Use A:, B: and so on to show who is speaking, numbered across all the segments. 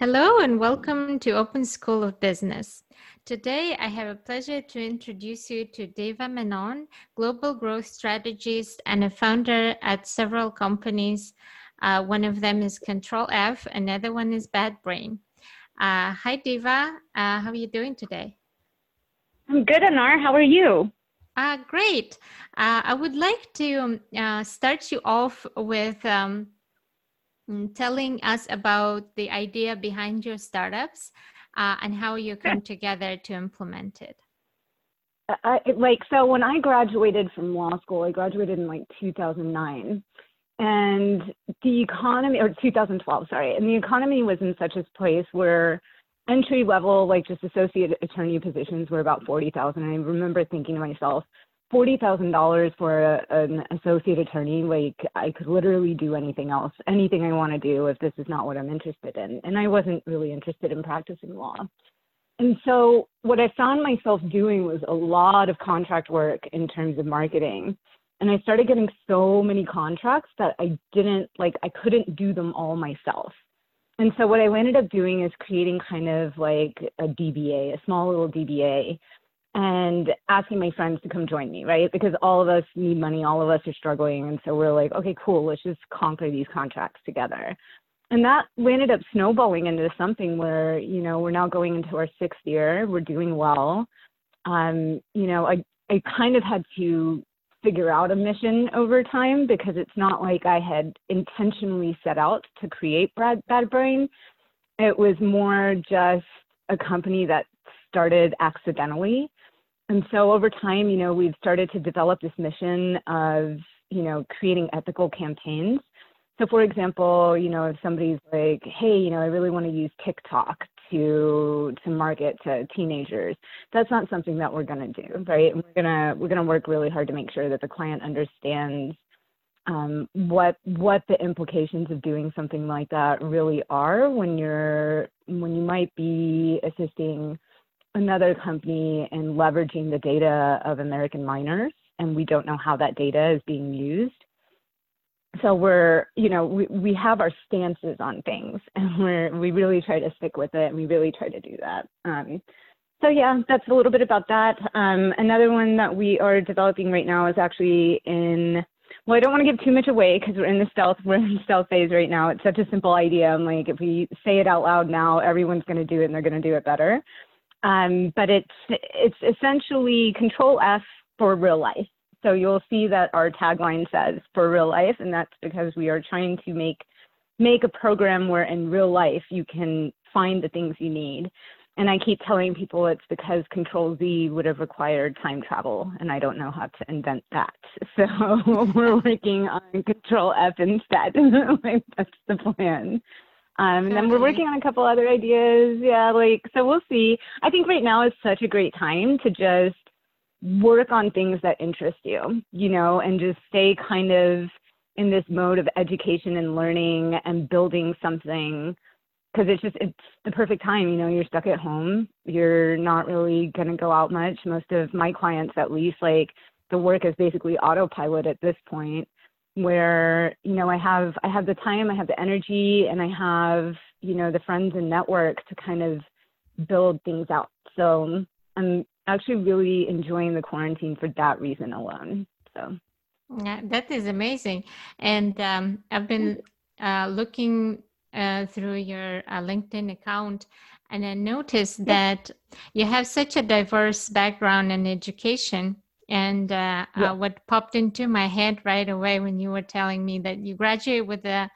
A: Hello and welcome to Open School of Business. Today, I have a pleasure to introduce you to Deva Menon, global growth strategist and a founder at several companies. Uh, one of them is Control F, another one is Bad Brain. Uh, hi, Deva. Uh, how are you doing today?
B: I'm good, Anar. How are you?
A: Uh, great. Uh, I would like to uh, start you off with um, telling us about the idea behind your startups uh, and how you come together to implement it.
B: I, like so when I graduated from law school, I graduated in like 2009 and the economy or 2012 sorry and the economy was in such a place where entry level like just associate attorney positions were about 40,000 and I remember thinking to myself forty thousand dollars for a, an associate attorney, like I could literally do anything else, anything I want to do if this is not what I'm interested in. And I wasn't really interested in practicing law. And so what I found myself doing was a lot of contract work in terms of marketing. And I started getting so many contracts that I didn't like I couldn't do them all myself. And so what I ended up doing is creating kind of like a DBA, a small little DBA and asking my friends to come join me, right? Because all of us need money, all of us are struggling. And so we're like, okay, cool, let's just conquer these contracts together. And that ended up snowballing into something where, you know, we're now going into our sixth year, we're doing well. Um, you know, I, I kind of had to figure out a mission over time because it's not like I had intentionally set out to create Bad, Bad Brain. It was more just a company that started accidentally and so over time, you know, we've started to develop this mission of, you know, creating ethical campaigns. So for example, you know, if somebody's like, hey, you know, I really want to use TikTok to to market to teenagers, that's not something that we're gonna do, right? And we're gonna we're gonna work really hard to make sure that the client understands um, what what the implications of doing something like that really are when you're when you might be assisting another company and leveraging the data of American minors, and we don't know how that data is being used. So we're, you know, we, we have our stances on things, and we're we really try to stick with it, and we really try to do that. Um, so yeah, that's a little bit about that. Um, another one that we are developing right now is actually in. Well, I don't want to give too much away because we're in the stealth. We're in stealth phase right now. It's such a simple idea. I'm like, if we say it out loud now, everyone's going to do it, and they're going to do it better. Um, but it's it's essentially Control F for real life. So you'll see that our tagline says for real life, and that's because we are trying to make make a program where in real life you can find the things you need. And I keep telling people it's because Control Z would have required time travel, and I don't know how to invent that. So we're working on Control F instead. like that's the plan. Um, and then we're working on a couple other ideas. Yeah, like, so we'll see. I think right now is such a great time to just work on things that interest you, you know, and just stay kind of in this mode of education and learning and building something because it's just it's the perfect time you know you're stuck at home you're not really going to go out much most of my clients at least like the work is basically autopilot at this point where you know I have I have the time, I have the energy, and I have you know the friends and network to kind of build things out. So I'm actually really enjoying the quarantine for that reason alone. So
A: yeah, that is amazing, and um, I've been uh, looking uh, through your uh, LinkedIn account. And I noticed that you have such a diverse background in education and uh, yeah. uh, what popped into my head right away when you were telling me that you graduate with a,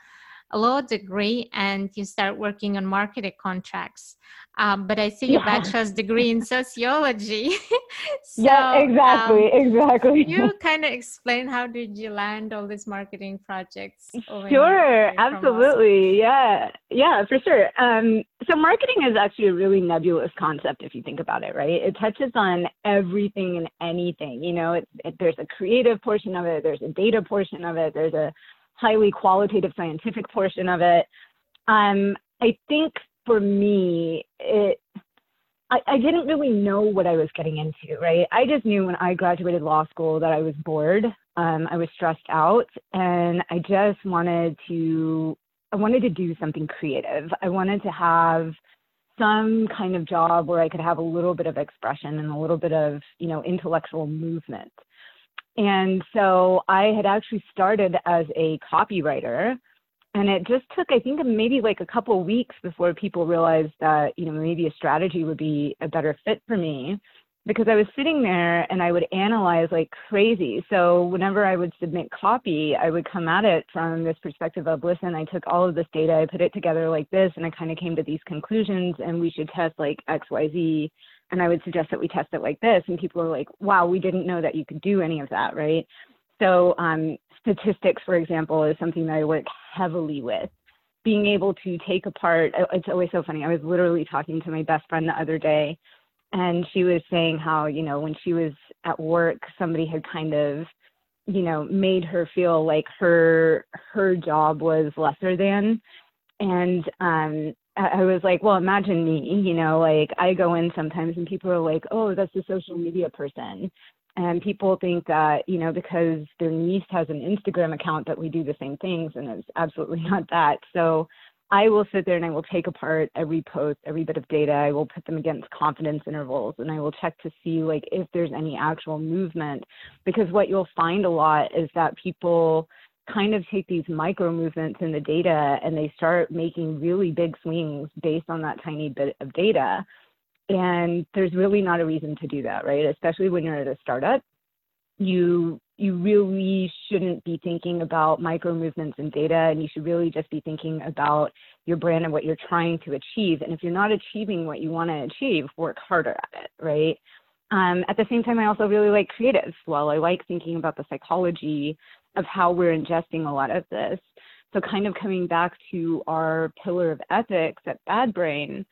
A: a law degree and you start working on marketing contracts. Um, but I see your yeah. bachelor's degree in sociology.
B: so, yeah, exactly, um, exactly.
A: You kind of explain how did you land all these marketing projects?
B: Sure, absolutely. Yeah, yeah, for sure. Um, so marketing is actually a really nebulous concept if you think about it, right? It touches on everything and anything. You know, it, it, there's a creative portion of it, there's a data portion of it, there's a highly qualitative scientific portion of it. Um, I think for me, it I, I didn't really know what I was getting into, right? I just knew when I graduated law school that I was bored, um, I was stressed out, and I just wanted to I wanted to do something creative. I wanted to have some kind of job where I could have a little bit of expression and a little bit of, you know, intellectual movement. And so I had actually started as a copywriter and it just took i think maybe like a couple weeks before people realized that you know maybe a strategy would be a better fit for me. Because i was sitting there and i would analyze like crazy. So whenever i would submit copy i would come at it from this perspective of listen i took all of this data i put it together like this and i kind of came to these conclusions and we should test like xyz and i would suggest that we test it like this. And people are like wow we didn't know that you could do any of that right so um, statistics, for example, is something that I work heavily with. Being able to take apart, uh, it's always so funny. I was literally talking to my best friend the other day, and she was saying how, you know, when she was at work, somebody had kind of, you know, made her feel like her her job was lesser than. And um I was like, well, imagine me, you know, like I go in sometimes and people are like, oh, that's a social media person and people think that you know because their niece has an instagram account that we do the same things and it's absolutely not that. So i will sit there and i will take apart every post every bit of data. I will put them against confidence intervals and i will check to see like if there's any actual movement. Because what you'll find a lot is that people kind of take these micro movements in the data and they start making really big swings based on that tiny bit of data and there's really not a reason to do that right? Especially when you're at a startup you you really shouldn't be thinking about micro movements in data and you should really just be thinking about your brand and what you're trying to achieve. And if you're not achieving what you want to achieve work harder at it right? Um, at the same time i also really like creative. Well i like thinking about the psychology of how we're ingesting a lot of this so kind of coming back to our pillar of ethics at bad brain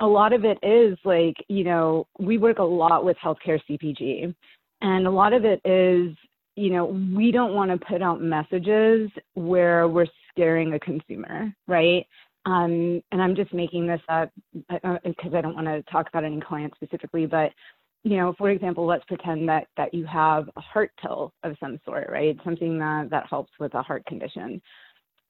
B: a lot of it is like, you know, we work a lot with healthcare CPG, and a lot of it is, you know, we don't want to put out messages where we're scaring a consumer, right? Um, and I'm just making this up because uh, I don't want to talk about any client specifically, but you know, for example, let's pretend that that you have a heart pill of some sort, right? Something that that helps with a heart condition.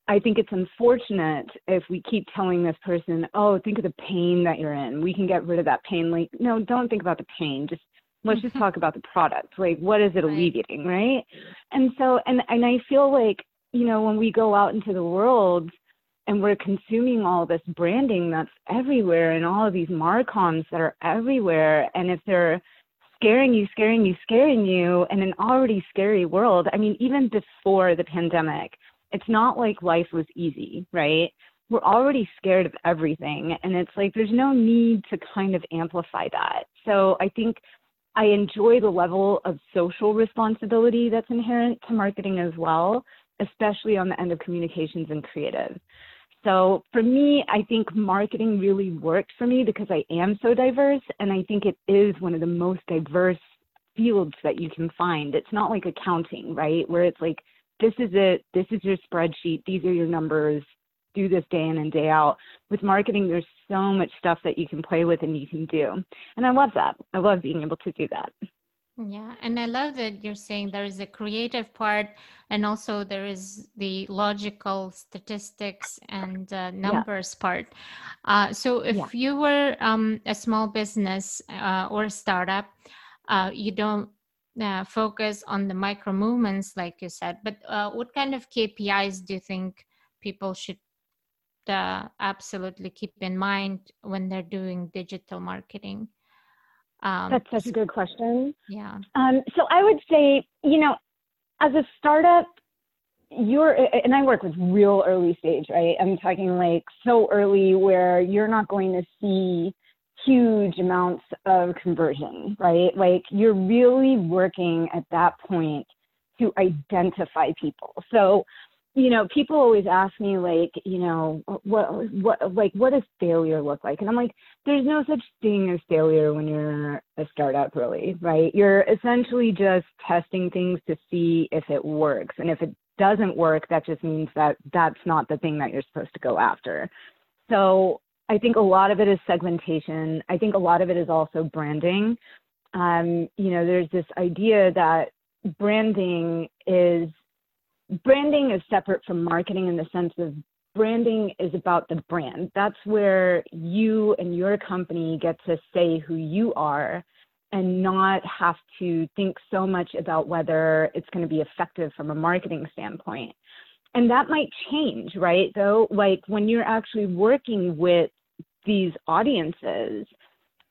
B: I think it's unfortunate if we keep telling this person, oh, think of the pain that you're in. We can get rid of that pain. Like, no, don't think about the pain. Just let's just mm-hmm. talk about the product. Like, what is it alleviating, right? And so, and and I feel like, you know, when we go out into the world and we're consuming all this branding that's everywhere and all of these marcoms that are everywhere, and if they're scaring you, scaring you, scaring you in an already scary world, I mean, even before the pandemic it's not like life was easy, right? We're already scared of everything. And it's like there's no need to kind of amplify that. So I think I enjoy the level of social responsibility that's inherent to marketing as well, especially on the end of communications and creative. So for me, I think marketing really worked for me because I am so diverse. And I think it is one of the most diverse fields that you can find. It's not like accounting, right? Where it's like this is it, this is your spreadsheet, these are your numbers, do this day in and day out. With marketing, there's so much stuff that you can play with and you can do. And I love that. I love being able to do that.
A: Yeah, and I love that you're saying there is a creative part and also there is the logical statistics and uh, numbers yeah. part. Uh, so if yeah. you were um, a small business uh, or a startup, uh, you don't uh, focus on the micro movements, like you said. But uh, what kind of KPIs do you think people should uh, absolutely keep in mind when they're doing digital marketing?
B: Um, That's such a good question.
A: Yeah.
B: Um, so I would say, you know, as a startup, you're, and I work with real early stage, right? I'm talking like so early where you're not going to see huge amounts of conversion, right? Like you're really working at that point to identify people. So, you know, people always ask me like, you know, what what like what does failure look like? And I'm like, there's no such thing as failure when you're a startup really, right? You're essentially just testing things to see if it works. And if it doesn't work, that just means that that's not the thing that you're supposed to go after. So I think a lot of it is segmentation. I think a lot of it is also branding. Um, you know, there's this idea that branding is branding is separate from marketing in the sense of branding is about the brand. That's where you and your company get to say who you are and not have to think so much about whether it's going to be effective from a marketing standpoint. And that might change, right? Though, like when you're actually working with these audiences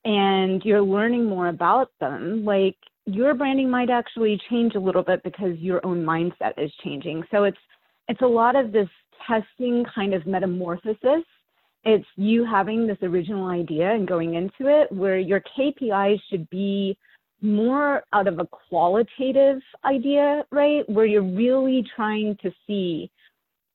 B: and you're learning more about them, like your branding might actually change a little bit because your own mindset is changing. So it's it's a lot of this testing kind of metamorphosis it's you having this original idea and going into it where your KPIs should be more out of a qualitative idea, right? Where you're really trying to see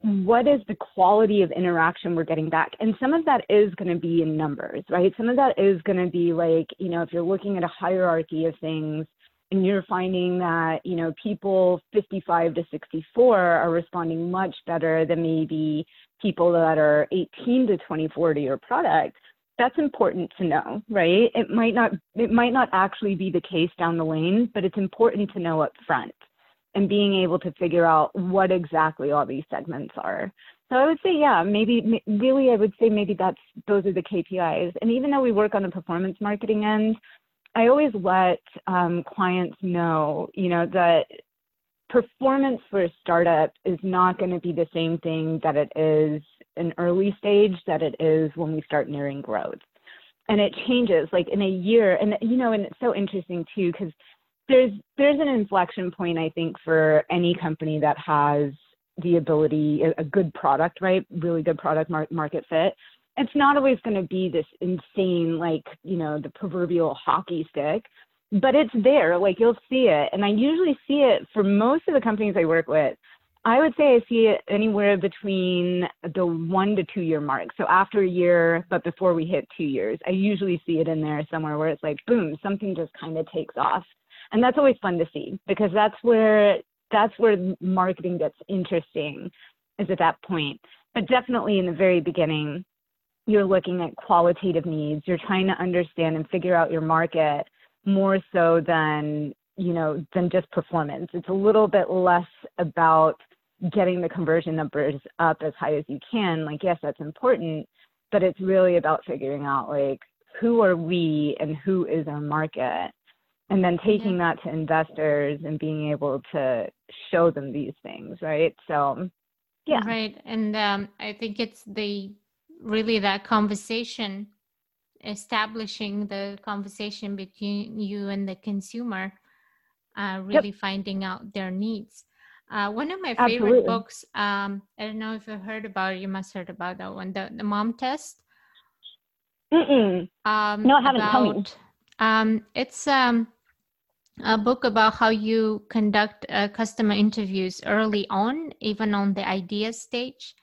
B: what is the quality of interaction we're getting back. And some of that is going to be in numbers, right? Some of that is going to be like, you know, if you're looking at a hierarchy of things and you're finding that, you know, people 55 to 64 are responding much better than maybe people that are 18 to 24 to your product, that's important to know, right? It might not it might not actually be the case down the lane, but it's important to know up front and being able to figure out what exactly all these segments are. So I would say, yeah, maybe really I would say maybe that's those are the KPIs. And even though we work on the performance marketing end, I always let um, clients know, you know, that performance for a startup is not going to be the same thing that it is an early stage that it is when we start nearing growth. And it changes like in a year. And, you know, and it's so interesting too, because there's, there's an inflection point, I think, for any company that has the ability, a, good product, right? Really good product mar- market fit. It's not always going to be this insane, like, you know, the proverbial hockey stick but it's there. Like you'll see it. And I usually see it for most of the companies I work with. I would say I see it anywhere between the one to two year mark. So after a year, but before we hit two years, I usually see it in there somewhere where it's like, boom, something just kind of takes off. And that's always fun to see because that's where that's where marketing gets interesting is at that point. But definitely in the very beginning, you're looking at qualitative needs. You're trying to understand and figure out your market more so than you know than just performance it's a little bit less about getting the conversion numbers up as high as you can like yes that's important but it's really about figuring out like who are we and who is our market and then taking yeah. that to investors and being able to show them these things right so yeah
A: right and um, i think it's the really that conversation establishing the conversation between you and the consumer, uh, really yep. finding out their needs. Uh, one of my favorite Absolutely. books, um, I don't know if you heard about it, you must have heard about that one, the, the Mom Test.
B: Mm-mm. Um, no, I haven't. About.
A: Um, it's um, a book about how you conduct uh, customer interviews early on, even on the idea stage,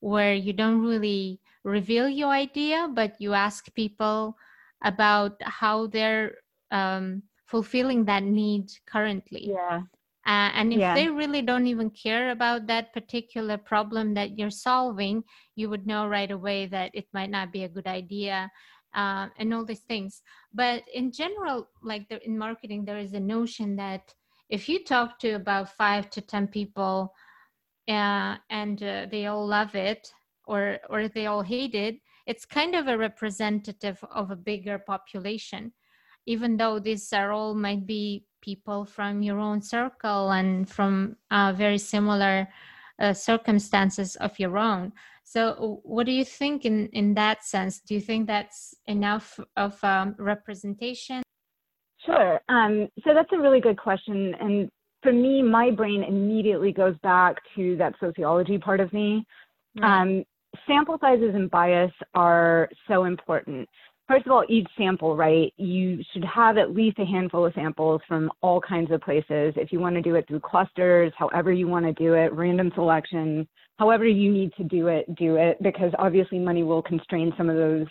A: where you don't really reveal your idea, but you ask people about how they're um, fulfilling that need currently.
B: Yeah.
A: Uh, and if yeah. they really don't even care about that particular problem that you're solving, you would know right away that it might not be a good idea uh, and all these things. But in general, like the, in marketing, there is a notion that if you talk to about five to 10 people uh, and uh, they all love it, or or they all hate it it's kind of a representative of a bigger population even though these are all might be people from your own circle and from uh, very similar uh, circumstances of your own. So what do you think in in that sense? Do you think that's enough of um, representation?
B: Sure. Um, so that's a really good question. And for me my brain immediately goes back to that sociology part of me. Right. Um, sample sizes and bias are so important. First of all, each sample, right? You should have at least a handful of samples from all kinds of places. If you want to do it through clusters, however you want to do it, random selection, however you need to do it, do it, because obviously money will constrain some of those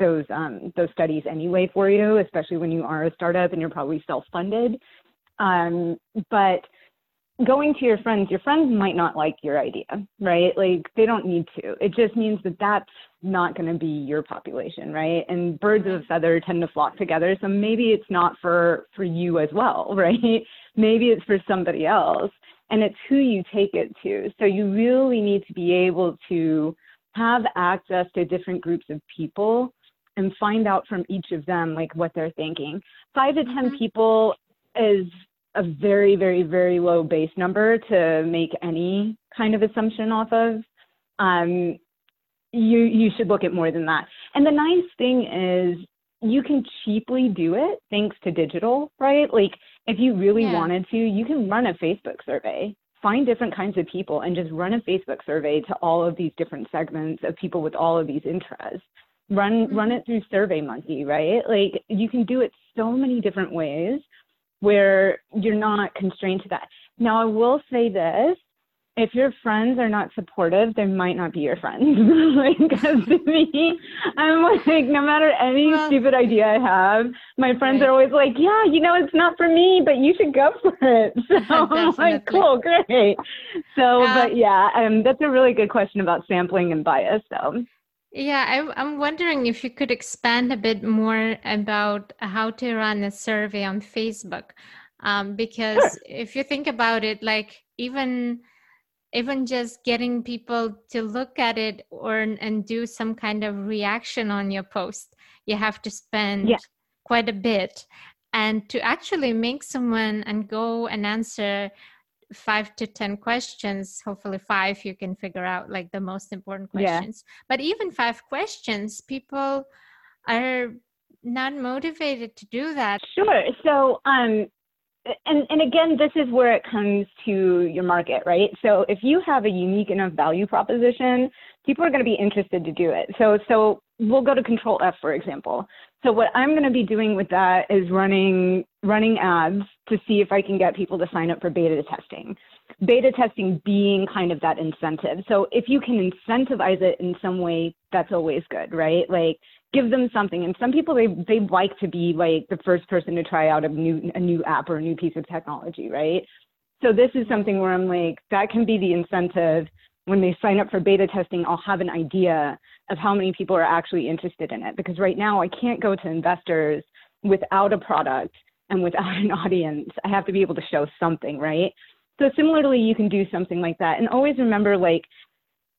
B: those um, those studies anyway for you, especially when you are a startup and you're probably self-funded. Um, but going to your friends, your friends might not like your idea, right? Like they don't need to. It just means that that's not going to be your population, right? And birds of a feather tend to flock together. So maybe it's not for for you as well, right? Maybe it's for somebody else. and it's who you take it to. So you really need to be able to have access to different groups of people and find out from each of them like what they're thinking. Five to 10 mm-hmm. people is a very, very, very low base number to make any kind of assumption off of. Um, you you should look at more than that. And the nice thing is you can cheaply do it thanks to digital, right? Like if you really yeah. wanted to, you can run a Facebook survey. Find different kinds of people and just run a Facebook survey to all of these different segments of people with all of these interests. Run mm-hmm. run it through SurveyMonkey, right? Like you can do it so many different ways where you're not constrained to that. Now I will say this, if your friends are not supportive, they might not be your friends. Because to me, I'm like, no matter any well, stupid idea I have, my friends right. are always like, yeah, you know, it's not for me, but you should go for it. So I'm like, cool, great. So, um, but yeah, um, that's a really good question about sampling and bias. So.
A: Yeah, I, I'm wondering if you could expand a bit more about how to run a survey on Facebook. Um, because sure. if you think about it, like even even just getting people to look at it or and do some kind of reaction on your post you have to spend yeah. quite a bit and to actually make someone and go and answer five to ten questions hopefully five you can figure out like the most important questions yeah. but even five questions people are not motivated to do that
B: sure so um and, and again, this is where it comes to your market, right? So if you have a unique enough value proposition, people are going to be interested to do it. So, so we'll go to Control F, for example. So what I'm going to be doing with that is running running ads to see if I can get people to sign up for beta testing. Beta testing being kind of that incentive. So if you can incentivize it in some way, that's always good, right? Like give them something. And some people they they like to be like the first person to try out a new a new app or a new piece of technology, right? So this is something where I'm like that can be the incentive when they sign up for beta testing, I'll have an idea of how many people are actually interested in it. Because right now I can't go to investors without a product and without an audience. I have to be able to show something, right? So similarly, you can do something like that. And always remember like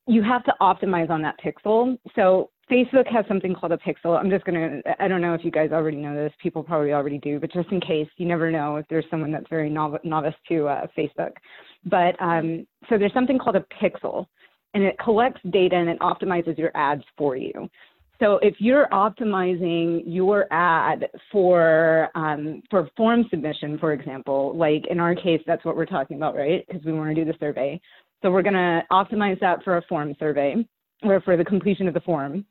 B: you have to optimize on that pixel. So Facebook has something called a pixel. I'm just going to, I don't know if you guys already know this. People probably already do, but just in case, you never know if there's someone that's very novice to uh, Facebook. But um, so there's something called a pixel, and it collects data and it optimizes your ads for you. So if you're optimizing your ad for um, for form submission, for example, like in our case, that's what we're talking about, right? Because we want to do the survey. So we're going to optimize that for a form survey or for the completion of the form.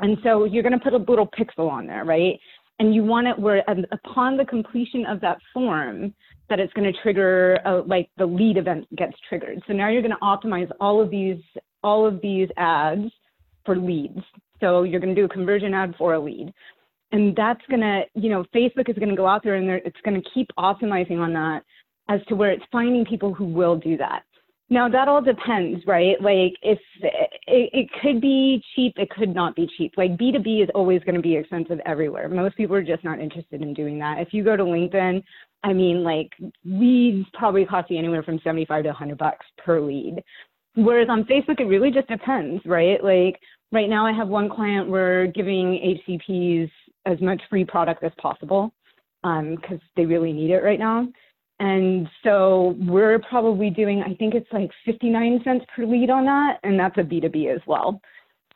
B: And so you're going to put a little pixel on there, right? And you want it where upon the completion of that form, that it's going to trigger a, like the lead event gets triggered. So now you're going to optimize all of these all of these ads for leads. So you're going to do a conversion ad for a lead. And that's going to, you know, Facebook is going to go out there and it's going to keep optimizing on that as to where it's finding people who will do that. Now that all depends, right? Like if it, it could be cheap, it could not be cheap. Like B2B is always going to be expensive everywhere. Most people are just not interested in doing that. If you go to LinkedIn, I mean, like leads probably cost you anywhere from 75 to 100 bucks per lead. Whereas on Facebook, it really just depends, right? Like right now, I have one client, we're giving HCPs as much free product as possible because um, they really need it right now. And so we're probably doing, I think it's like 59 cents per lead on that, and that's a B2B as well.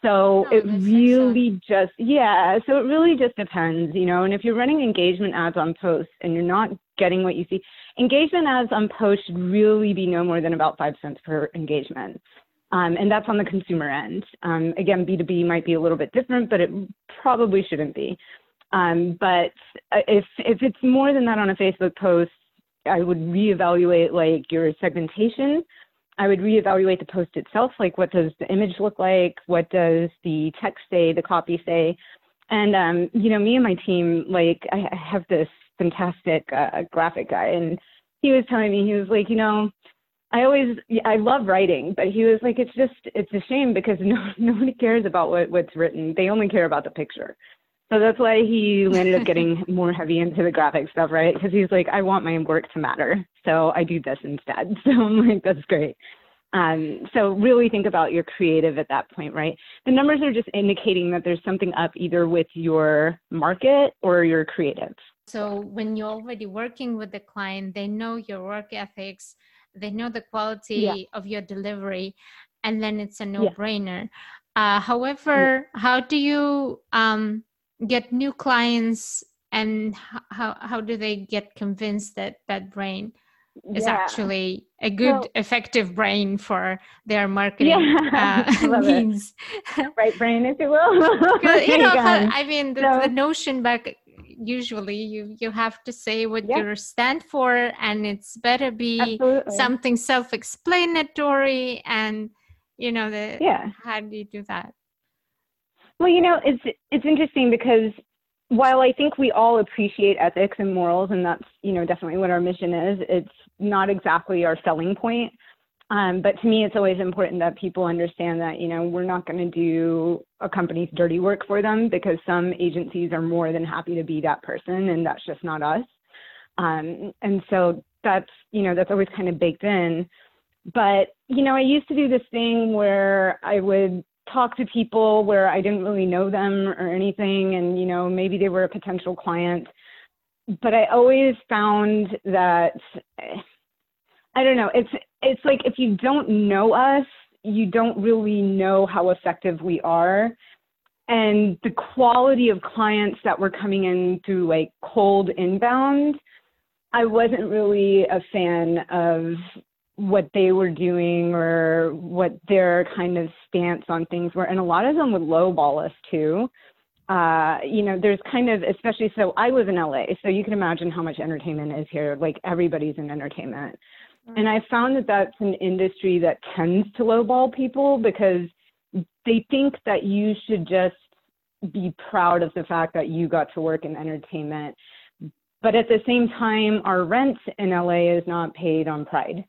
B: So oh, it really just, yeah, so it really just depends, you know. And if you're running engagement ads on posts and you're not getting what you see, engagement ads on posts should really be no more than about five cents per engagement. Um, and that's on the consumer end. Um, again, B2B might be a little bit different, but it probably shouldn't be. Um, but uh, if, if it's more than that on a Facebook post, I would reevaluate like your segmentation. I would reevaluate the post itself, like what does the image look like? What does the text say, the copy say? And, um, you know, me and my team, like I have this fantastic uh, graphic guy and he was telling me, he was like, you know, I always, I love writing, but he was like, it's just, it's a shame because no, nobody cares about what, what's written. They only care about the picture. So that's why he ended up getting more heavy into the graphic stuff, right? Because he's like, I want my work to matter. So I do this instead. So I'm like, that's great. Um, so really think about your creative at that point, right? The numbers are just indicating that there's something up either with your market or your creative.
A: So when you're already working with the client, they know your work ethics, they know the quality yeah. of your delivery, and then it's a no-brainer. Yeah. Uh, however, yeah. how do you um, get new clients, and how how do they get convinced that Bad Brain is actually a good, well, effective brain for their marketing uh, means?
B: right brain, if you will.
A: you know, I mean, the, so, the notion back usually you you have to say what yeah. you stand for and it's better be Absolutely. something self-explanatory and you know the yeah how do you do that
B: well you know it's it's interesting because while i think we all appreciate ethics and morals and that's you know definitely what our mission is it's not exactly our selling point um, but to me, it's always important that people understand that, you know, we're not going to do a company's dirty work for them because some agencies are more than happy to be that person and that's just not us. Um, and so that's, you know, that's always kind of baked in. But, you know, I used to do this thing where I would talk to people where I didn't really know them or anything. And, you know, maybe they were a potential client. But I always found that I don't know. It's it's like if you don't know us, you don't really know how effective we are. And the quality of clients that were coming in through like cold inbound, I wasn't really a fan of what they were doing or what their kind of stance on things were. And a lot of them would lowball us too. Uh, you know, there's kind of, especially so I live in LA, so you can imagine how much entertainment is here. Like everybody's in entertainment. And I found that that's an industry that tends to lowball people because they think that you should just be proud of the fact that you got to work in entertainment. But at the same time, our rent in LA is not paid on pride.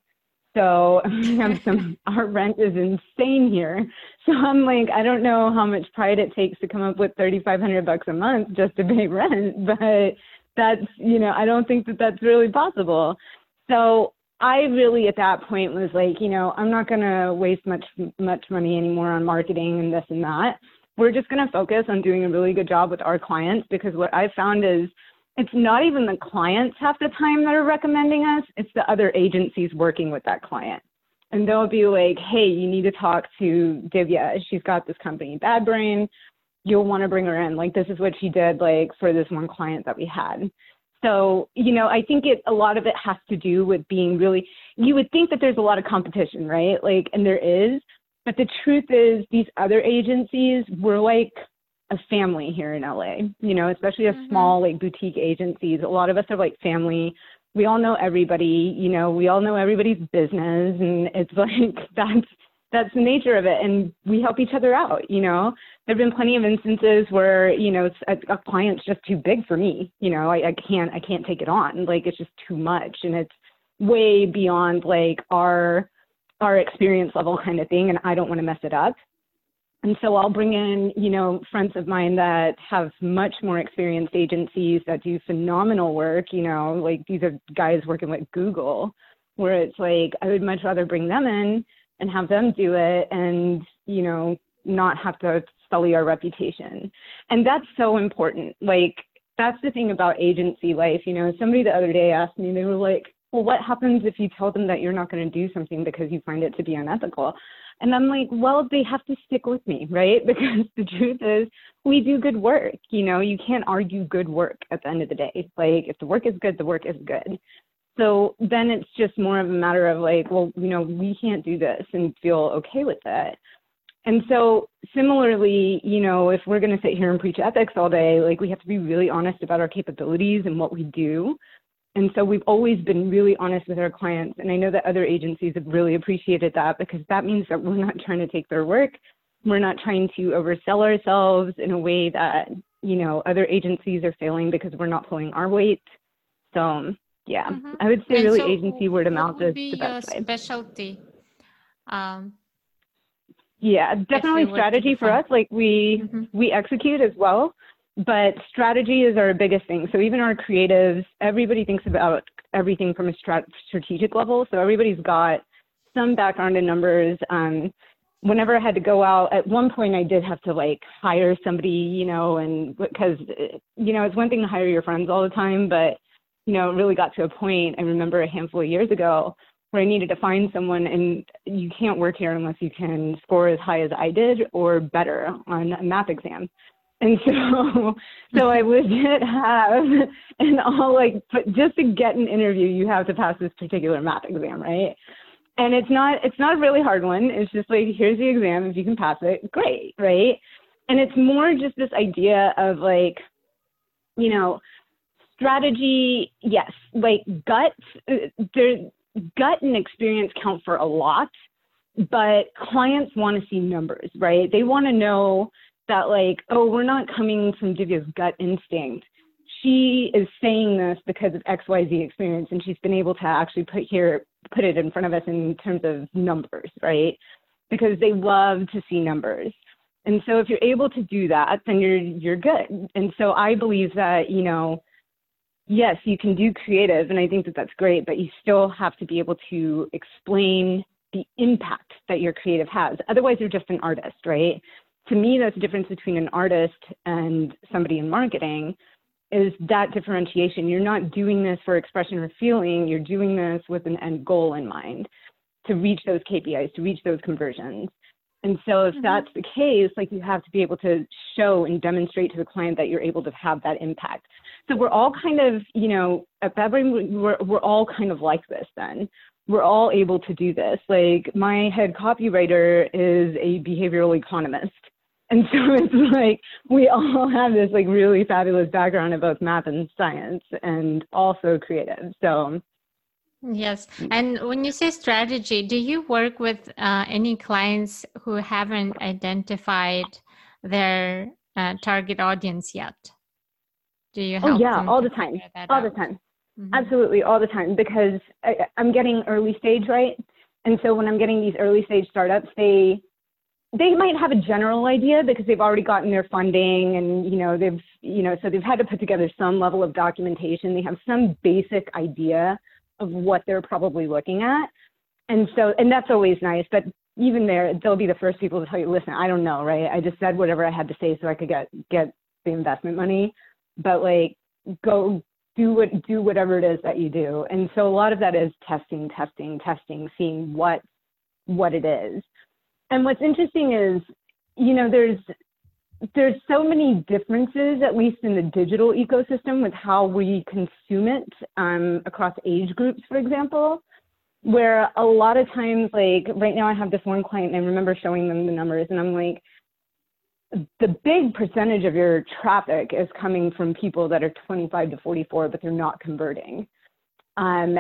B: So some, our rent is insane here. So I'm like, I don't know how much pride it takes to come up with 3,500 bucks a month just to pay rent, but that's, you know, I don't think that that's really possible. So I really at that point was like, you know, I'm not going to waste much much money anymore on marketing and this and that. We're just going to focus on doing a really good job with our clients because what I found is it's not even the clients half the time that are recommending us, it's the other agencies working with that client. And they'll be like, hey, you need to talk to Divya. She's got this company, Bad Brain. You'll want to bring her in. Like, this is what she did, like, for this one client that we had. So, you know, I think it a lot of it has to do with being really you would think that there's a lot of competition, right? Like and there is, but the truth is these other agencies were like a family here in LA, you know, especially a mm-hmm. small like boutique agencies. A lot of us are like family. We all know everybody, you know, we all know everybody's business and it's like that's that's the nature of it and we help each other out you know there have been plenty of instances where you know a, a client's just too big for me you know I, I can't i can't take it on like it's just too much and it's way beyond like our our experience level kind of thing and i don't want to mess it up and so i'll bring in you know friends of mine that have much more experienced agencies that do phenomenal work you know like these are guys working with google where it's like i would much rather bring them in and have them do it and, you know, not have to sully our reputation. And that's so important. Like, that's the thing about agency life. You know, somebody the other day asked me, they were like, well, what happens if you tell them that you're not going to do something because you find it to be unethical? And I'm like, well, they have to stick with me, right? Because the truth is, we do good work. You know, you can't argue good work at the end of the day. Like, if the work is good, the work is good. So then it's just more of a matter of like, well, you know, we can't do this and feel okay with that. And so similarly, you know, if we're going to sit here and preach ethics all day, like we have to be really honest about our capabilities and what we do. And so we've always been really honest with our clients. And I know that other agencies have really appreciated that because that means that we're not trying to take their work. We're not trying to oversell ourselves in a way that, you know, other agencies are failing because we're not pulling our weight. So yeah mm-hmm. i would say and really so agency word of mouth is the best
A: way. specialty um,
B: yeah definitely strategy for us like we mm-hmm. we execute as well but strategy is our biggest thing. So even our creatives, everybody thinks about everything from a strat- strategic level. So everybody's got some background in numbers. Um, whenever I had to go out, at one point I did have to like hire somebody, you know, and because, you know, it's one thing to hire your friends all the time, but, you know, it really got to a point, I remember a handful of years ago where I needed to find someone and you can't work here unless you can score as high as I did or better on a math exam. And so, so I legit have, and all like, but just to get an interview, you have to pass this particular math exam, right? And it's not, it's not a really hard one. It's just like, here's the exam. If you can pass it, great, right? And it's more just this idea of like, you know, strategy, yes, like gut, uh, there, gut and experience count for a lot, but clients want to see numbers, right? They want to know that like, oh, we're not coming from Divya's gut instinct. She is saying this because of XYZ experience, and she's been able to actually put here put it in front of us in terms of numbers, right? Because they love to see numbers. And so if you're able to do that, then you're you're good. And so I believe that, you know, yes, you can do creative, and I think that that's great, but you still have to be able to explain the impact that your creative has. Otherwise, you're just an artist, right? To me, that's the difference between an artist and somebody in marketing is that differentiation. You're not doing this for expression or feeling, you're doing this with an end goal in mind to reach those KPIs, to reach those conversions. And so if mm-hmm. that's the case, like you have to be able to show and demonstrate to the client that you're able to have that impact. So we're all kind of, you know, at Fabric, we're, we're all kind of like this then. We're all able to do this. Like my head copywriter is a behavioral economist. And so it's like we all have this like really fabulous background in both math and science and also creative. So
A: Yes. And when you say strategy, do you work with uh, any clients who haven't identified their uh, target audience yet? Do you
B: help? Oh, yeah, all the time. All out? the time. Mm-hmm. Absolutely, all the time. Because I, I'm getting early stage, right? And so when I'm getting these early stage startups, they they might have a general idea because they've already gotten their funding and you know they've you know so they've had to put together some level of documentation. They have some basic idea of what they're probably looking at. And so and that's always nice but even there they'll be the first people to tell you listen i don't know right? I just said whatever i had to say so i could get get the investment money. But like go do what do whatever it is that you do. And so a lot of that is testing testing testing seeing what what it is and what's interesting is, you know, there's there's so many differences, at least in the digital ecosystem, with how we consume it um, across age groups, for example. Where a lot of times, like right now, I have this one client, and I remember showing them the numbers, and I'm like, the big percentage of your traffic is coming from people that are 25 to 44, but they're not converting. Um,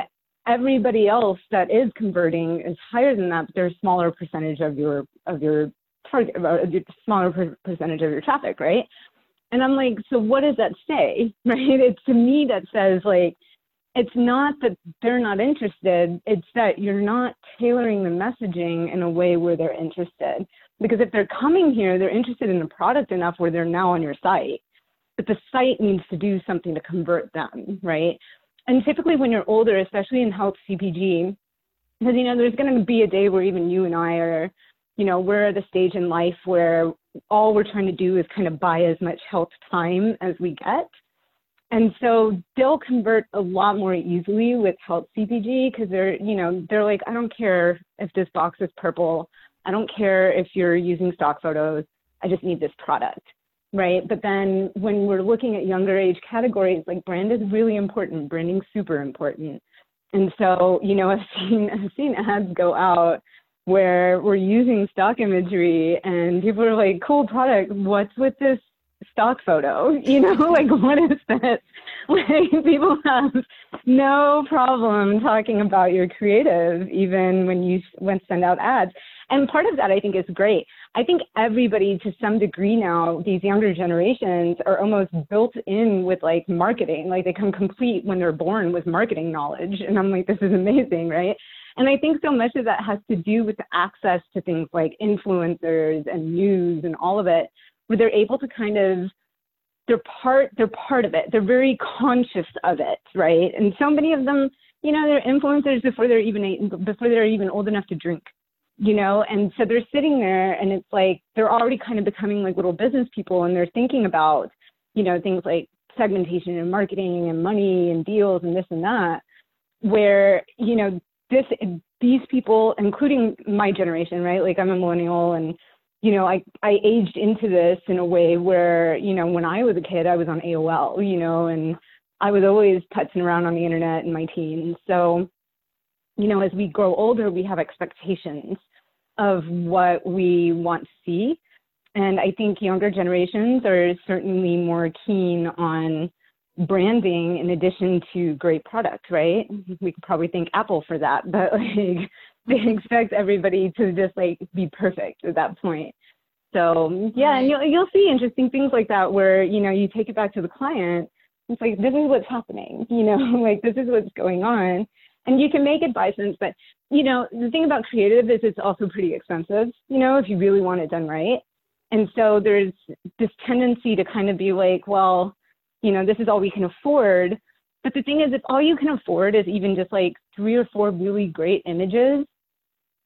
B: everybody else that is converting is higher than that, but there's a smaller percentage of your of your target, smaller per- percentage of your traffic, right? And I'm like, so what does that say, right? It's to me that says like, it's not that they're not interested, it's that you're not tailoring the messaging in a way where they're interested. Because if they're coming here, they're interested in the product enough where they're now on your site. But the site needs to do something to convert them, right? And typically when you're older, especially in health CPG, because you know there's going to be a day where even you and I are, you know, we're at a stage in life where all we're trying to do is kind of buy as much health time as we get. And so they'll convert a lot more easily with health CPG because they're, you know, they're like, I don't care if this box is purple. I don't care if you're using stock photos. I just need this product right? But then when we're looking at younger age categories, like brand is really important, branding's super important. And so, you know, I've seen I've seen ads go out where we're using stock imagery and people are like, cool product, what's with this stock photo? You know, like what is this? Like people have no problem talking about your creative even when you when send out ads. And part of that I think is great. I think everybody to some degree now, these younger generations are almost built in with like marketing. Like they come complete when they're born with marketing knowledge. And I'm like, this is amazing, right? And I think so much of that has to do with the access to things like influencers and news and all of it, where they're able to kind of they're part they're part of it. They're very conscious of it right? And so many of them you know they're influencers before they're even before they're even old enough to drink you know? And so they're sitting there and it's like they're already kind of becoming like little business people and they're thinking about you know things like segmentation and marketing and money and deals and this and that where you know this these people including my generation right? Like i'm a millennial and you know, I, I aged into this in a way where, you know, when I was a kid, I was on AOL, you know, and I was always putzing around on the internet in my teens. So, you know, as we grow older, we have expectations of what we want to see. And I think younger generations are certainly more keen on branding in addition to great product, right? We could probably thank Apple for that, but like they expect everybody to just like be perfect at that point. So yeah, and you'll you'll see interesting things like that where you know you take it back to the client. It's like this is what's happening, you know, like this is what's going on, and you can make by. But you know, the thing about creative is it's also pretty expensive, you know, if you really want it done right. And so there's this tendency to kind of be like, well, you know, this is all we can afford. But the thing is, if all you can afford is even just like three or four really great images,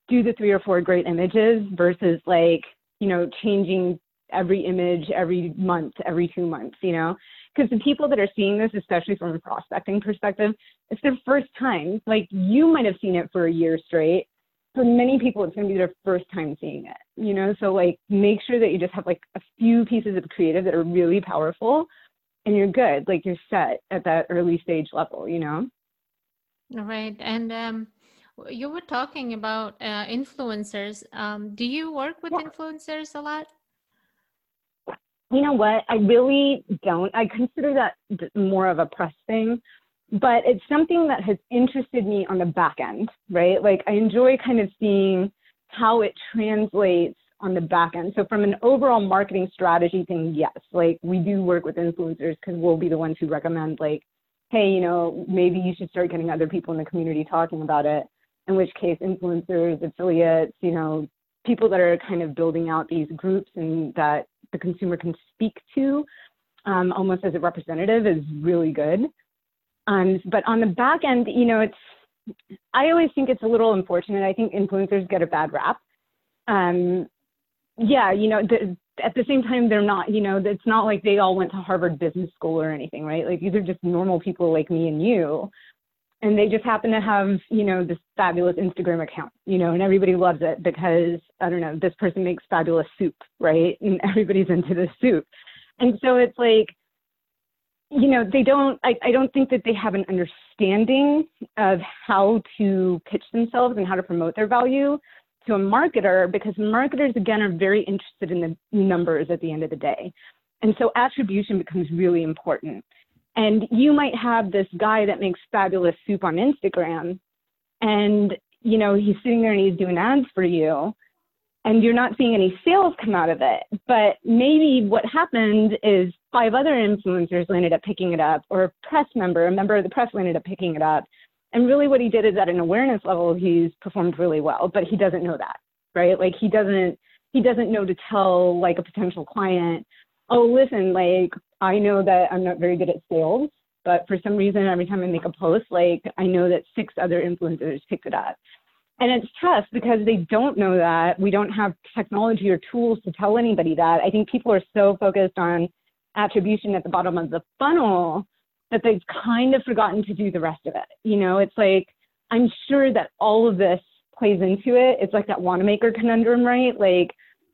B: do the three or four great images versus like, you know, changing every image every month, every two months, you know? Because the people that are seeing this, especially from a prospecting perspective, it's their first time. Like you might have seen it for a year straight. For many people, it's going to be their first time seeing it, you know? So, like, make sure that you just have like a few pieces of creative that are really powerful and you're good. Like, you're set at that early stage level, you know?
A: Right. And, um, you were talking about uh, influencers. Um, do you work with yeah. influencers a lot?
B: You know what? I really don't. I consider that more of a press thing, but it's something that has interested me on the back end, right? Like I enjoy kind of seeing how it translates on the back end. So from an overall marketing strategy thing, yes, like we do work with influencers because we'll be the ones who recommend like, hey, you know, maybe you should start getting other people in the community talking about it in which case influencers, affiliates, you know, people that are kind of building out these groups and that the consumer can speak to um, almost as a representative is really good. Um, but on the back end, you know, it's, I always think it's a little unfortunate. I think influencers get a bad rap. Um, yeah, you know, the, at the same time, they're not, you know, it's not like they all went to Harvard Business School or anything, right? Like these are just normal people like me and you and they just happen to have you know this fabulous instagram account you know and everybody loves it because i don't know this person makes fabulous soup right? And everybody's into this soup. And so it's like you know they don't I, I don't think that they have an understanding of how to pitch themselves and how to promote their value to a marketer because marketers again are very interested in the numbers at the end of the day. And so attribution becomes really important and you might have this guy that makes fabulous soup on Instagram and you know he's sitting there and he's doing ads for you and you're not seeing any sales come out of it. But maybe what happened is five other influencers landed up picking it up, or a press member, a member of the press landed up picking it up. And really, what he did is at an awareness level, he's performed really well, but he doesn't know that, right? Like he doesn't he doesn't know to tell like a potential client, oh, listen, like I know that I'm not very good at sales, but for some reason, every time I make a post, like I know that six other influencers picked it up. And it's tough because they don't know that. We don't have technology or tools to tell anybody that. I think people are so focused on attribution at the bottom of the funnel that they've kind of forgotten to do the rest of it. You know, it's like, I'm sure that all of this plays into it. It's like that Wanamaker conundrum, right? Like,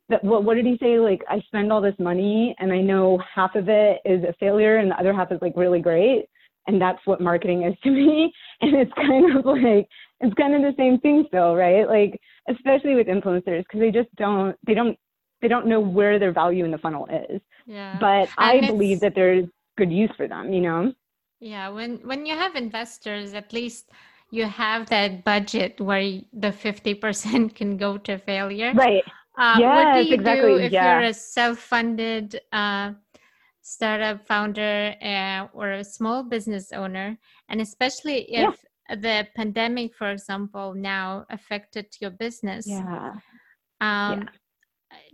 B: that what, what did he say? Like i spend all this money and i know half of it is a failure and the other half is like really great. And that's what marketing is to me. And it's kind of like it's kind of the same thing still right? Like especially with influencers because they just don't they don't they don't know where their value in the funnel is. Yeah. But and i believe that there's good use for them you know?
A: Yeah when when you have investors at least you have that budget where the 50% can go to failure.
B: Right
A: uh, yes, what do you exactly. do if yeah. you're a self-funded uh, startup founder uh, or a small business owner, and especially if yeah. the pandemic, for example, now affected your business?
B: Yeah.
A: Um, yeah.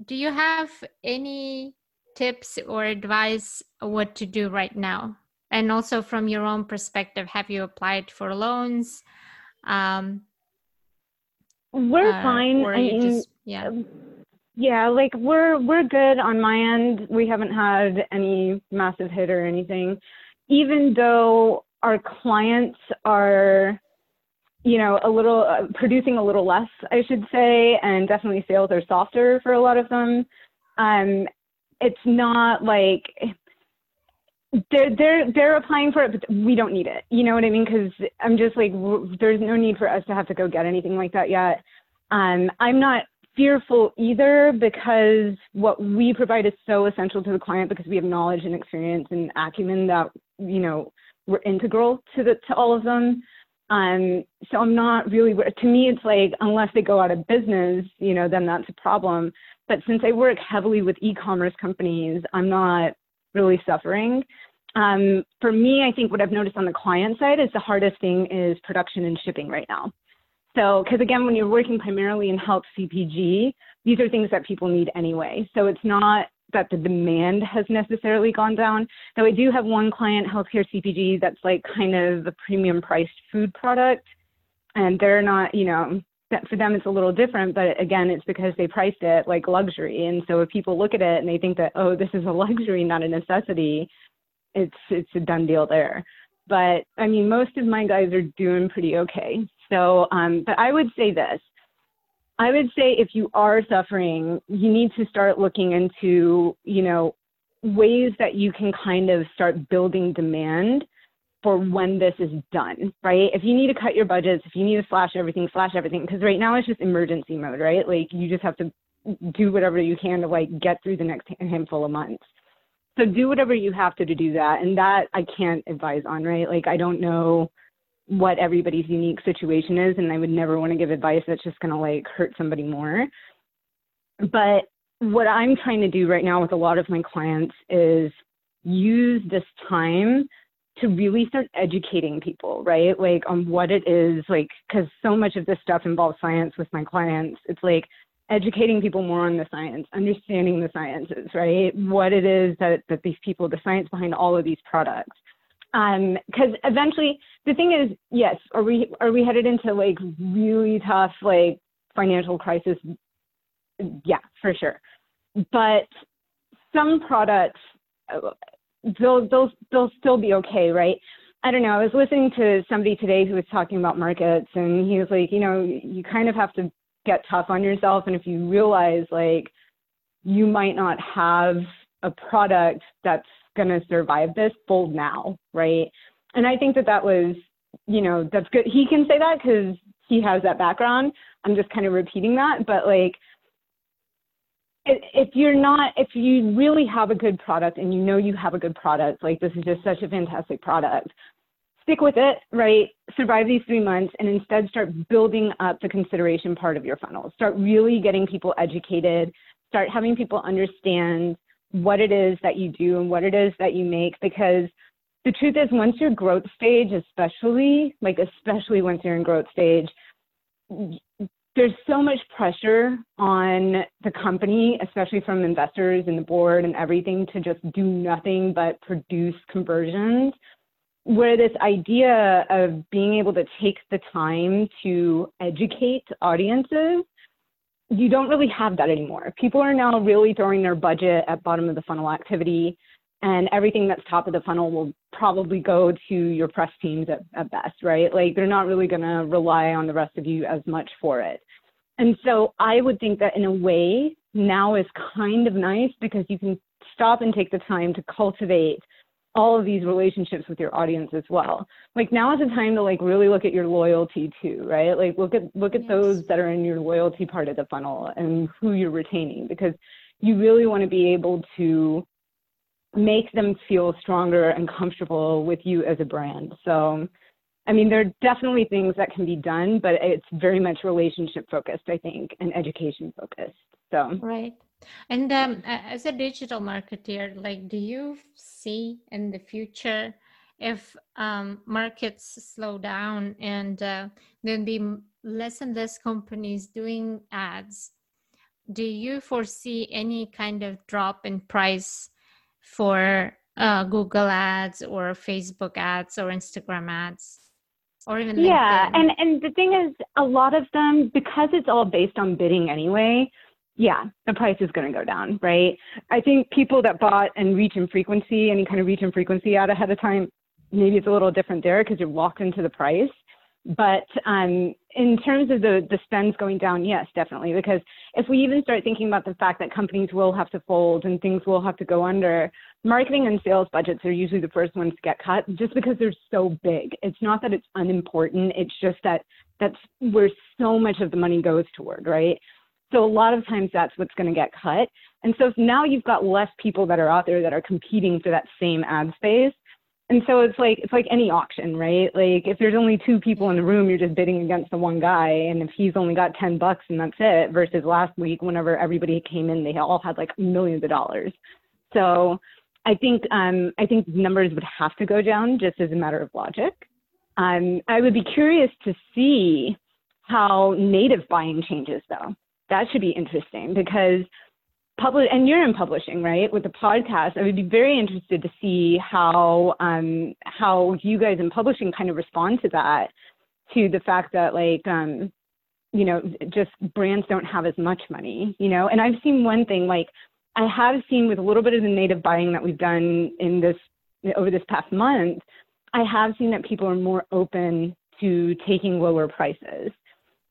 A: Do you have any tips or advice what to do right now? And also from your own perspective, have you applied for loans? Um,
B: we're uh, fine. I mean, just,
A: yeah.
B: Yeah, like we're we're good on my end. We haven't had any massive hit or anything. Even though our clients are you know, a little uh, producing a little less, I should say, and definitely sales are softer for a lot of them. Um, it's not like they're they're they're applying for it, but we don't need it. You know what I mean? Because I'm just like, there's no need for us to have to go get anything like that yet. Um, I'm not fearful either because what we provide is so essential to the client because we have knowledge and experience and acumen that you know we're integral to the to all of them. Um, so I'm not really, to me, it's like, unless they go out of business, you know, then that's a problem. But since I work heavily with e-commerce companies, I'm not really suffering. Um, for me, I think what I've noticed on the client side is the hardest thing is production and shipping right now. So, because again, when you're working primarily in health CPG, these are things that people need anyway. So it's not that the demand has necessarily gone down. Though I do have one client, healthcare CPG, that's like kind of a premium priced food product. And they're not, you know, that for them it's a little different, but again, it's because they priced it like luxury. And so if people look at it and they think that, oh, this is a luxury, not a necessity, it's it's a done deal there. But I mean, most of my guys are doing pretty okay. So, um, but I would say this I would say if you are suffering, you need to start looking into, you know, ways that you can kind of start building demand for when this is done, right? If you need to cut your budgets, if you need to slash everything, slash everything, because right now it's just emergency mode, right? Like you just have to do whatever you can to like get through the next handful of months. So do whatever you have to to do that. And that I can't advise on, right? Like I don't know what everybody's unique situation is and I would never want to give advice that's just going to like hurt somebody more. But what I'm trying to do right now with a lot of my clients is use this time to really start educating people, right? Like on what it is, like, because so much of this stuff involves science with my clients. It's like educating people more on the science, understanding the sciences, right? What it is that, that these people, the science behind all of these products um because eventually the thing is yes are we are we headed into like really tough like financial crisis? Yeah for sure. But some products they'll they'll they'll still be okay right? I don't know i was listening to somebody today who was talking about markets and he was like you know you kind of have to get tough on yourself and if you realize like you might not have a product that's going to survive this fold now, right? And I think that that was, you know, that's good. He can say that because he has that background. I'm just kind of repeating that, but like, if you're not, if you really have a good product and you know you have a good product, like this is just such a fantastic product, stick with it, right? Survive these three months and instead start building up the consideration part of your funnel. Start really getting people educated, start having people understand what it is that you do and what it is that you make because the truth is once you're growth stage especially like especially once you're in growth stage there's so much pressure on the company especially from investors and the board and everything to just do nothing but produce conversions where this idea of being able to take the time to educate audiences you don't really have that anymore. People are now really throwing their budget at bottom of the funnel activity, and everything that's top of the funnel will probably go to your press teams at, at best, right? Like they're not really going to rely on the rest of you as much for it. And so I would think that in a way, now is kind of nice because you can stop and take the time to cultivate all of these relationships with your audience as well. Like now is the time to like really look at your loyalty too, right? Like look at look at yes. those that are in your loyalty part of the funnel and who you're retaining because you really want to be able to make them feel stronger and comfortable with you as a brand. So I mean, there are definitely things that can be done, but it's very much relationship focused, I think, and education focused. So
A: right. And um, as a digital marketer, like, do you see in the future if um, markets slow down and uh, there'll be less and less companies doing ads? do you foresee any kind of drop in price for uh, Google ads or Facebook ads or Instagram ads? Or even
B: yeah, and and the thing is, a lot of them because it's all based on bidding anyway. Yeah, the price is going to go down, right? I think people that bought and reach and frequency, any kind of reach and frequency out ahead of time, maybe it's a little different there because you're locked into the price. But um, in terms of the, the spends going down, yes, definitely. Because if we even start thinking about the fact that companies will have to fold and things will have to go under, marketing and sales budgets are usually the first ones to get cut just because they're so big. It's not that it's unimportant, it's just that that's where so much of the money goes toward, right? So a lot of times that's what's going to get cut. And so now you've got less people that are out there that are competing for that same ad space and so it's like it's like any auction right like if there's only two people in the room you're just bidding against the one guy and if he's only got 10 bucks and that's it versus last week whenever everybody came in they all had like millions of dollars so i think um i think numbers would have to go down just as a matter of logic. Um i would be curious to see how native buying changes though. That should be interesting because publish and you're in publishing right? With the podcast i would be very interested to see how um how you guys in publishing kind of respond to that to the fact that like um you know just brands don't have as much money you know? And i've seen one thing like i have seen with a little bit of the native buying that we've done in this over this past month i have seen that people are more open to taking lower prices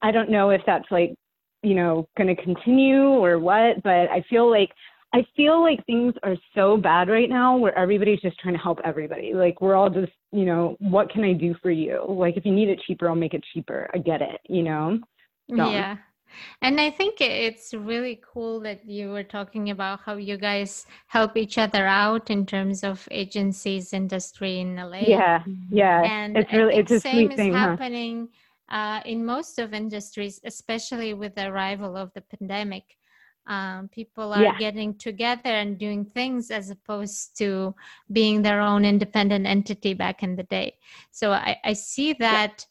B: i don't know if that's like you know, going to continue or what, but I feel like I feel like things are so bad right now where everybody's just trying to help everybody. Like we're all just, you know, what can I do for you? Like if you need it cheaper, I'll make it cheaper. I get it, you know.
A: So. Yeah. And I think it's really cool that you were talking about how you guys help each other out in terms of agencies industry in LA.
B: Yeah, yeah.
A: And
B: it's really it's a
A: same
B: sweet thing.
A: is
B: Huh?
A: happening uh, in most of industries, especially with the arrival of the pandemic. Um, people are
B: Yeah.
A: getting together and doing things as opposed to being their own independent entity back in the day. So I, I see that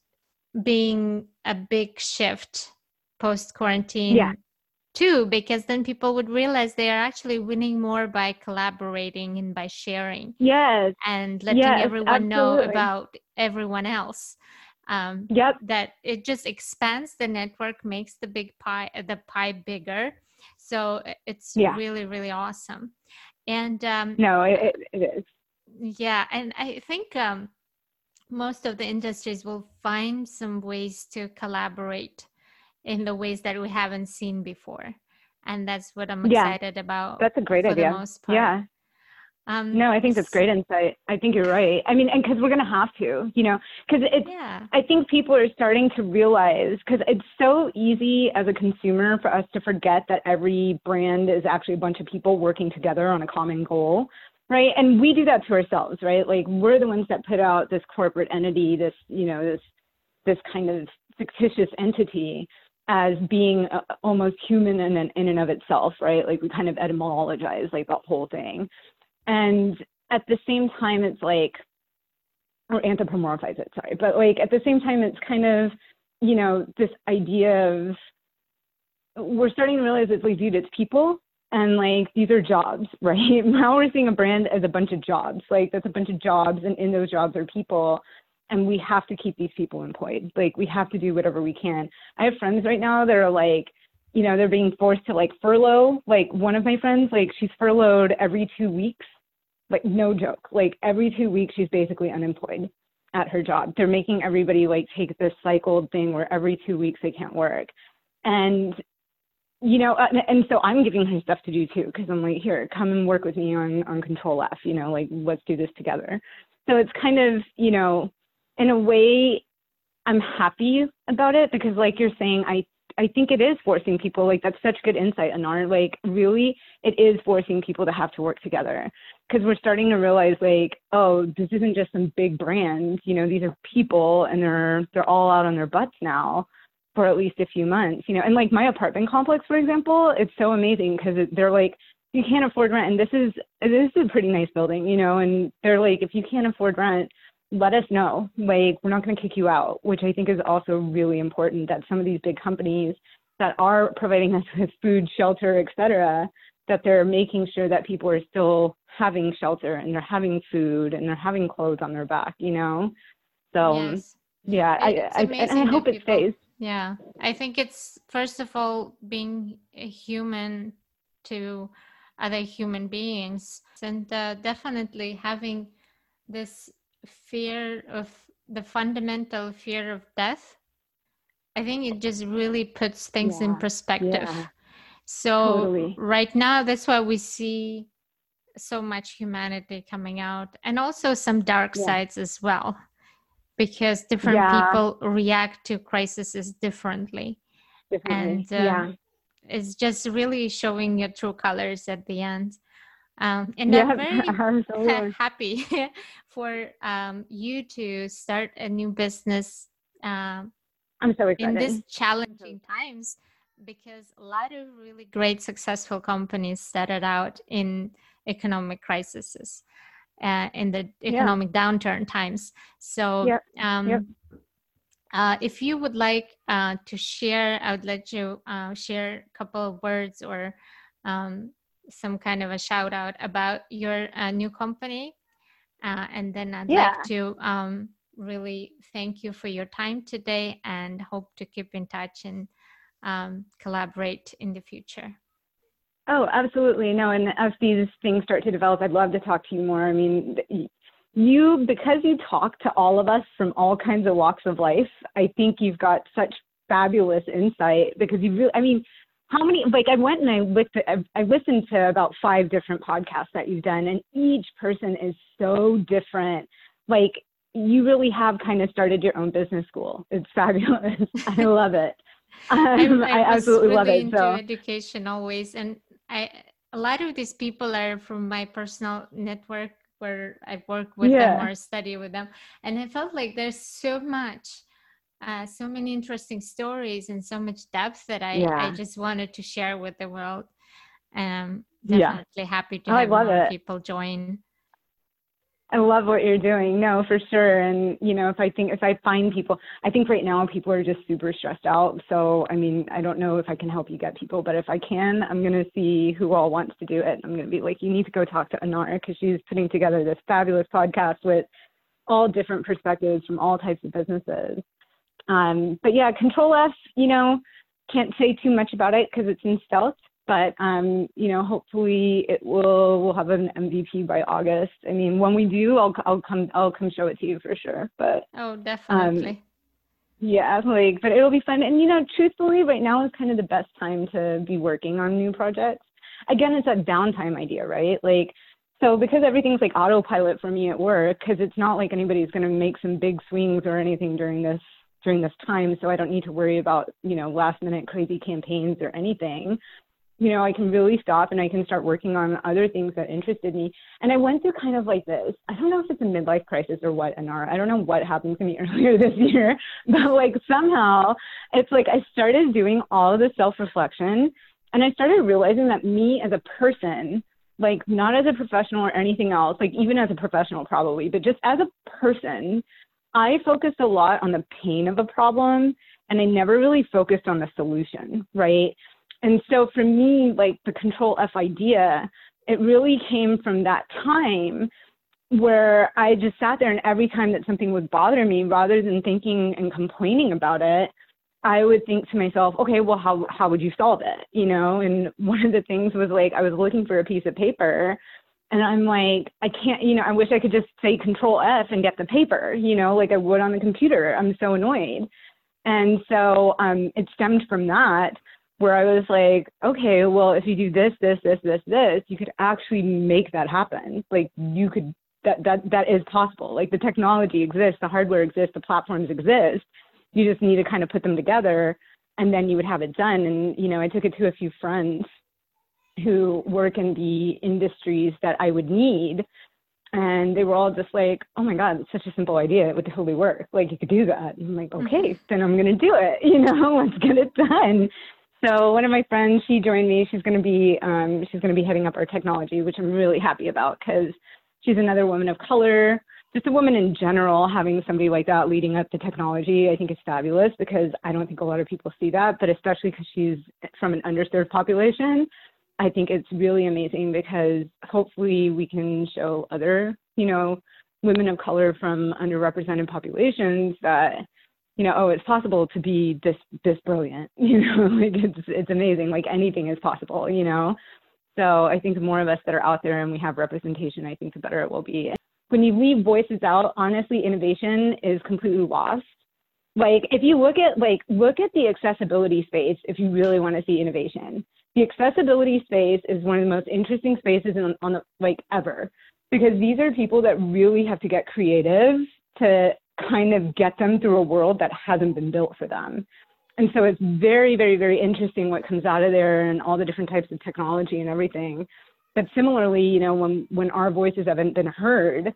A: being a big shift post quarantine
B: Yeah.
A: too, because then people would realize they are actually winning more by collaborating and by sharing
B: Yes.
A: and letting
B: Yes,
A: everyone know about everyone else. Um,
B: Yep.
A: that it just expands the network, makes the big pie, the pie bigger. So it's
B: Yeah.
A: really, really awesome. And um,
B: No, it, it, it is.
A: yeah, and I think um, most of the industries will find some ways to collaborate in the ways that we haven't seen before. And that's what I'm
B: Yeah.
A: excited about.
B: That's a great
A: for
B: idea.
A: the most part.
B: Yeah.
A: Um,
B: No, I think that's great insight. I think you're right. I mean, and because we're going to have to, you know, because it's,
A: Yeah.
B: I think people are starting to realize because it's so easy as a consumer for us to forget that every brand is actually a bunch of people working together on a common goal, right? And we do that to ourselves, right? Like we're the ones that put out this corporate entity, this, you know, this this kind of fictitious entity as being uh, almost human in and, in and of itself, right? Like we kind of etymologize like that whole thing. And at the same time, it's like, or anthropomorphize it, sorry. But like at the same time, it's kind of, you know, this idea of we're starting to realize it's like, dude, it's people and like these are jobs, right? Now we're seeing a brand as a bunch of jobs. Like that's a bunch of jobs, and in those jobs are people. And we have to keep these people employed. Like we have to do whatever we can. I have friends right now that are like, you know, they're being forced to like furlough. Like one of my friends, like she's furloughed every two weeks. Like no joke. Like every two weeks she's basically unemployed at her job. They're making everybody like take this cycled thing where every two weeks they can't work. And you know, and so I'm giving her stuff to do too, because I'm like, here, come and work with me on on Control F. You know, like let's do this together. So it's kind of, you know, in a way, I'm happy about it because, like you're saying, I I think it is forcing people. Like that's such good insight, Anar. Like really, it is forcing people to have to work together because we're starting to realize, like, oh, this isn't just some big brand. You know, these are people, and they're they're all out on their butts now for at least a few months. You know, and like my apartment complex, for example, it's so amazing because they're like, you can't afford rent, and this is this is a pretty nice building, you know, and they're like, if you can't afford rent let us know. Like, we're not going to kick you out, which I think is also really important that some of these big companies that are providing us with food, shelter, etc., that they're making sure that people are still having shelter and they're having food and they're having clothes on their back, you know? So
A: yes.
B: yeah, I, I, I hope it stays.
A: Yeah, I think it's first of all being a human to other human beings, and uh, definitely having this fear of the fundamental fear of death. I think it just really puts things yeah. in perspective. Yeah. So totally. right now, that's why we see so much humanity coming out, and also some dark yeah. sides as well because different people react to crises differently. differently. And um, yeah. it's just really showing your true colors at the end. Um, and yeah, I'm very happy for um, you to start a new business.
B: Um, I'm so excited.
A: In these challenging times, because a lot of really great, successful companies started out in economic crises uh, in the economic yeah. downturn times. So, yep. Um, yep. Uh, if you would like uh, to share, I would let you uh, share a couple of words or um, some kind of a shout out about your uh, new company. Uh, and then I'd yeah. like to um, really thank you for your time today and hope to keep in touch and um, collaborate in the future.
B: Oh, absolutely. No, and as these things start to develop, I'd love to talk to you more. I mean, you, because you talk to all of us from all kinds of walks of life, I think you've got such fabulous insight because you really, I mean, how many, like I went and I looked at, I listened to about five different podcasts that you've done and each person is so different. Like you really have kind of started your own business school. It's fabulous. I love it. Um, I,
A: I, absolutely really love it. Into so education always, and I a lot of these people are from my personal network where I work with yeah. them or study with them, and I felt like there's so much, uh, so many interesting stories and so much depth that I yeah. I just wanted to share with the world. Um, definitely yeah. happy to oh, have more people join.
B: I love what you're doing. No, for sure. And, you know, if I think, if I find people, I think right now people are just super stressed out. So, I mean, I don't know if I can help you get people, but if I can, I'm going to see who all wants to do it. I'm going to be like, you need to go talk to Anar because she's putting together this fabulous podcast with all different perspectives from all types of businesses. Um, but yeah, Control F, you know, can't say too much about it because it's in stealth but um, you know, hopefully it will we'll have an MVP by August. I mean, when we do, I'll I'll come I'll come show it to you for sure. But
A: oh, definitely. Um,
B: yeah, like, but it'll be fun. And you know, truthfully, right now is kind of the best time to be working on new projects. Again, it's that downtime idea, right? Like, so because everything's like autopilot for me at work, because it's not like anybody's going to make some big swings or anything during this during this time, so I don't need to worry about you know last minute crazy campaigns or anything you know, I can really stop and I can start working on other things that interested me. And I went through kind of like this. I don't know if it's a midlife crisis or what, Anar. I don't know what happened to me earlier this year, but like somehow it's like I started doing all the self reflection and I started realizing that me as a person, like not as a professional or anything else, like even as a professional probably, but just as a person, I focused a lot on the pain of a problem and I never really focused on the solution, right? And so for me, like the control F idea, it really came from that time where I just sat there and every time that something would bother me, rather than thinking and complaining about it, I would think to myself, okay, well, how, how would you solve it? You know, and one of the things was like, I was looking for a piece of paper and I'm like, I can't, you know, I wish I could just say control F and get the paper, you know, like I would on the computer. I'm so annoyed. And so um, it stemmed from that where I was like, okay, well, if you do this, this, this, this, this, you could actually make that happen. Like you could, that, that, that is possible. Like the technology exists, the hardware exists, the platforms exist. You just need to kind of put them together and then you would have it done. And, you know, I took it to a few friends who work in the industries that I would need. And they were all just like, oh my God, it's such a simple idea. It would totally work. Like you could do that. And I'm like, mm-hmm. okay, then I'm going to do it. You know, let's get it done. So one of my friends, she joined me. She's going to be um, she's going to be heading up our technology, which I'm really happy about because she's another woman of color, just a woman in general having somebody like that leading up the technology, I think is fabulous because I don't think a lot of people see that, but especially because she's from an underserved population. I think it's really amazing because hopefully we can show other, you know, women of color from underrepresented populations that you know, oh, it's possible to be this this brilliant, you know, like it's it's amazing, like anything is possible, you know. So I think the more of us that are out there and we have representation, I think the better it will be. When you leave voices out, honestly, innovation is completely lost. Like if you look at like look at the accessibility space if you really want to see innovation. The accessibility space is one of the most interesting spaces on, on the, like ever because these are people that really have to get creative to kind of get them through a world that hasn't been built for them. And so it's very, very, very interesting what comes out of there and all the different types of technology and everything. But similarly, you know, when when our voices haven't been heard,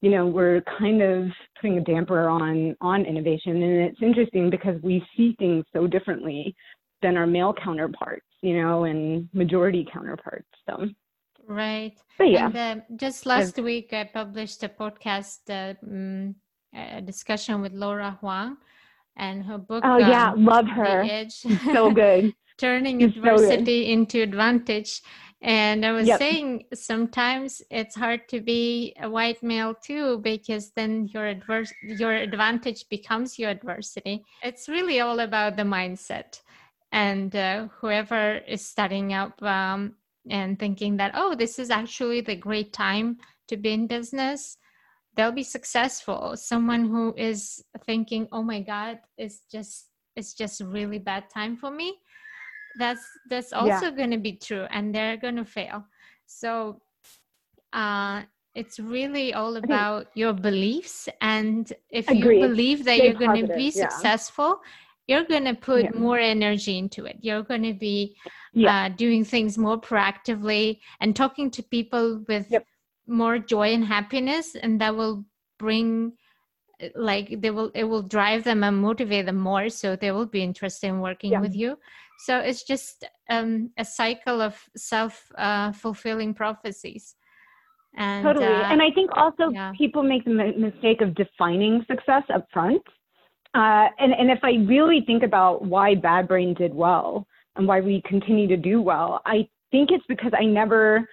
B: you know, we're kind of putting a damper on on innovation. And it's interesting because we see things so differently than our male counterparts, you know, and majority counterparts. So
A: right.
B: But yeah.
A: And, uh, just last I've, week, I published a podcast. Uh, um, a discussion with Laura Huang and her book.
B: Oh um, yeah, love her. So good.
A: Turning it's adversity so into advantage. And I was yep. saying sometimes it's hard to be a white male too because then your adverse your advantage becomes your adversity. It's really all about the mindset. And uh, whoever is starting up um, and thinking that oh this is actually the great time to be in business they'll be successful someone who is thinking oh my god it's just it's just really bad time for me that's that's also yeah. going to be true and they're going to fail so uh it's really all about your beliefs and if Agreed. you believe that Stay you're going to be successful yeah. You're going to put yeah. more energy into it. You're going to be uh, doing things more proactively and talking to people with yep. more joy and happiness and that will bring like they will it will drive them and motivate them more so they will be interested in working yeah. with you. So it's just um, a cycle of self uh, fulfilling prophecies.
B: And totally. uh, and i think also yeah. people make the mistake of defining success up front uh, and, and if i really think about why Bad Brain did well and why we continue to do well i think it's because i never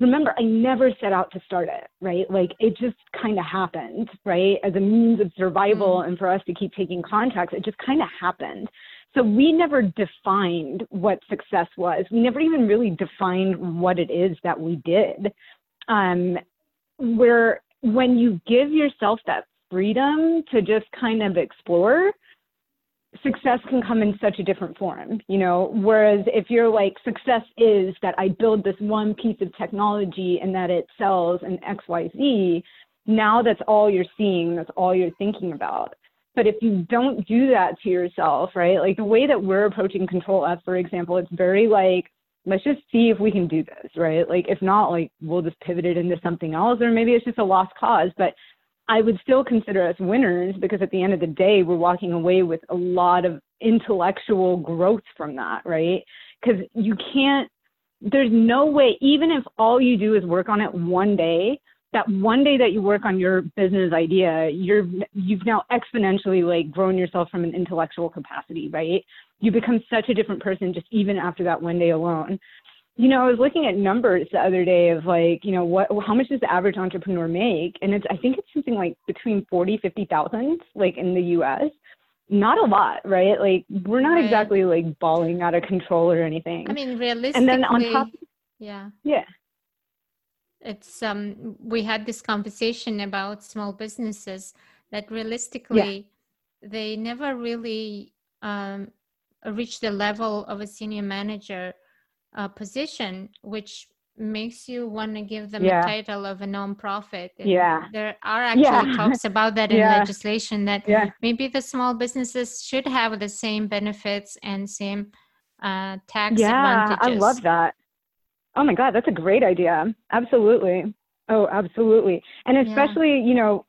B: remember, I never set out to start it, right? Like it just kind of happened, right? As a means of survival mm-hmm. and for us to keep taking contracts, it just kind of happened. So we never defined what success was. We never even really defined what it is that we did. Um, where when you give yourself that freedom to just kind of explore, success can come in such a different form, you know. Whereas if you're like, success is that I build this one piece of technology and that it sells an XYZ, now that's all you're seeing, that's all you're thinking about. But if you don't do that to yourself, right, like the way that we're approaching Control F, for example, it's very like, let's just see if we can do this, right? Like, if not, like, we'll just pivot it into something else, or maybe it's just a lost cause. But I would still consider us winners because at the end of the day, we're walking away with a lot of intellectual growth from that, right? Because you can't, there's no way, even if all you do is work on it one day, that one day that you work on your business idea, you're you've now exponentially like grown yourself from an intellectual capacity, right? You become such a different person just even after that one day alone you know, I was looking at numbers the other day of like, you know, what how much does the average entrepreneur make? And it's I think it's something like between 40, 50,000 like in the US. Not a lot, right? Like we're not right. exactly like balling out of control or anything.
A: I mean, realistically. And then on top Yeah.
B: Yeah.
A: It's um we had this conversation about small businesses that realistically yeah. they never really um reach the level of a senior manager uh, position, which makes you want to give them yeah. a title of a nonprofit.
B: And yeah.
A: There are actually yeah. talks about that in yeah. legislation that yeah. maybe the small businesses should have the same benefits and same uh, tax yeah, advantages.
B: I love that. Oh my God, that's a great idea. Absolutely. Oh, absolutely. And especially, you know,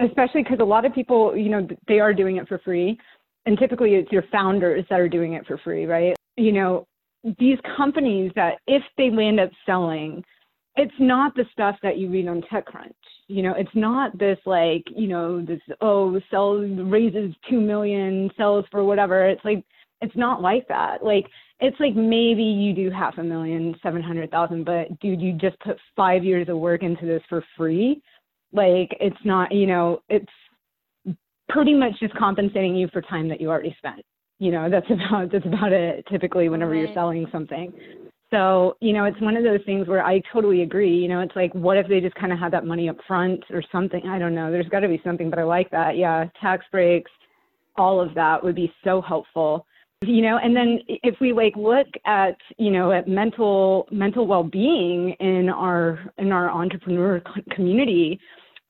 B: especially because a lot of people, you know, they are doing it for free. And typically it's your founders that are doing it for free, right? You know, these companies that if they land up selling it's not the stuff that you read on TechCrunch. You know, it's not this like, you know, this oh, sells raises two million, sells for whatever. It's like it's not like that. Like it's like maybe you do half a million, seven hundred thousand, but dude, you just put five years of work into this for free. Like it's not, you know, it's pretty much just compensating you for time that you already spent. You know, that's about that's about it typically whenever right. you're selling something. So, you know, it's one of those things where I totally agree. You know, it's like, what if they just kind of had that money up front or something? I don't know. There's got to be something, but I like that. Yeah, tax breaks, all of that would be so helpful. You know, and then if we like look at, you know, at mental mental well-being in our in our entrepreneur community,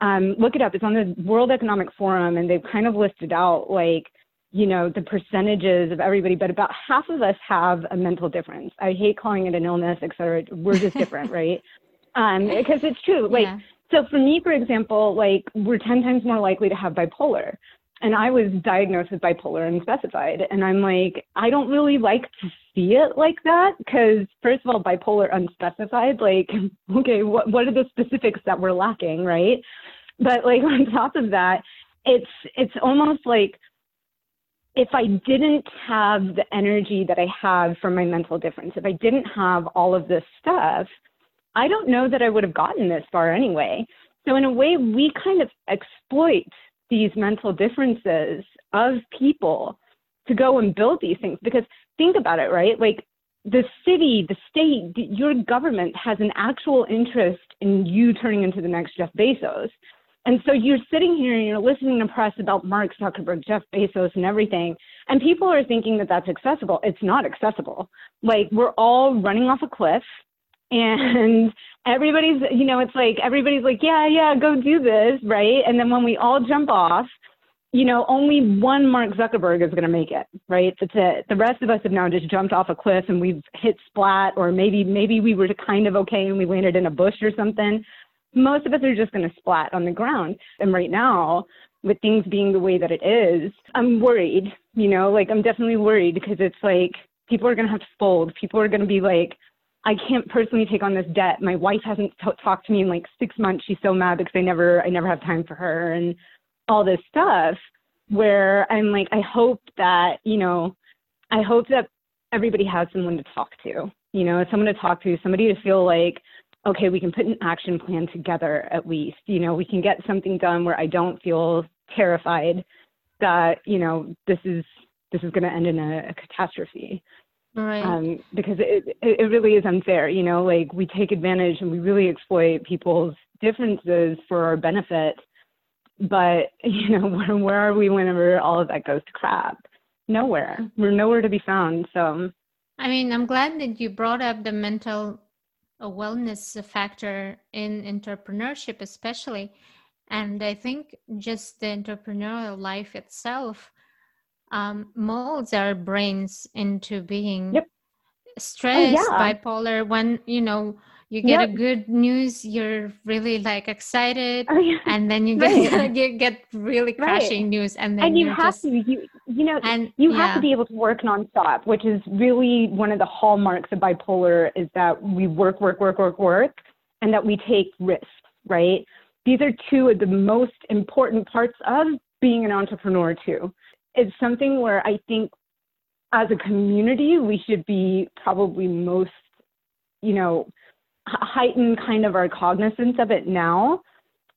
B: um, look it up. It's on the World Economic Forum, and they've kind of listed out like you know, the percentages of everybody, but about half of us have a mental difference. I hate calling it an illness, et cetera. We're just different, right? Um, because it's true. Like, yeah. so for me, for example, like we're 10 times more likely to have bipolar. And I was diagnosed with bipolar unspecified. And I'm like, I don't really like to see it like that because, first of all, bipolar unspecified, like, okay, what, what are the specifics that we're lacking, right? But like on top of that, it's it's almost like if I didn't have the energy that I have from my mental difference, if I didn't have all of this stuff, I don't know that I would have gotten this far anyway. So, in a way, we kind of exploit these mental differences of people to go and build these things. Because think about it, right? Like the city, the state, your government has an actual interest in you turning into the next Jeff Bezos. And so you're sitting here and you're listening to press about Mark Zuckerberg, Jeff Bezos, and everything, and people are thinking that that's accessible. It's not accessible. Like we're all running off a cliff, and everybody's, you know, it's like everybody's like, yeah, yeah, go do this, right? And then when we all jump off, you know, only one Mark Zuckerberg is going to make it, right? That's it. The rest of us have now just jumped off a cliff and we've hit splat, or maybe maybe we were kind of okay and we landed in a bush or something most of us are just going to splat on the ground. And right now, with things being the way that it is, I'm worried, you know, like I'm definitely worried because it's like people are going to have to fold. People are going to be like, I can't personally take on this debt. My wife hasn't t- talked to me in like six months. She's so mad because I never, I never have time for her and all this stuff where I'm like, I hope that, you know, I hope that everybody has someone to talk to, you know, someone to talk to, somebody to feel like, okay, we can put an action plan together at least. You know, we can get something done where I don't feel terrified that, you know, this is this is going to end in a, a catastrophe.
A: Right. Um,
B: because it, it really is unfair, you know, like we take advantage and we really exploit people's differences for our benefit. But, you know, where, where are we whenever all of that goes to crap? Nowhere. We're nowhere to be found. So,
A: I mean, I'm glad that you brought up the mental a wellness factor in entrepreneurship, especially. And I think just the entrepreneurial life itself um, molds our brains into being
B: yep.
A: stressed, oh, yeah. bipolar. When you know you get yep. a good news you're really like excited oh, yeah. and then you get right. you get really crashing right. news and then
B: and you
A: have
B: just, to you you know and you yeah. have to be able to work nonstop which is really one of the hallmarks of bipolar is that we work work work work work and that we take risks right these are two of the most important parts of being an entrepreneur too it's something where i think as a community we should be probably most you know heighten kind of our cognizance of it now.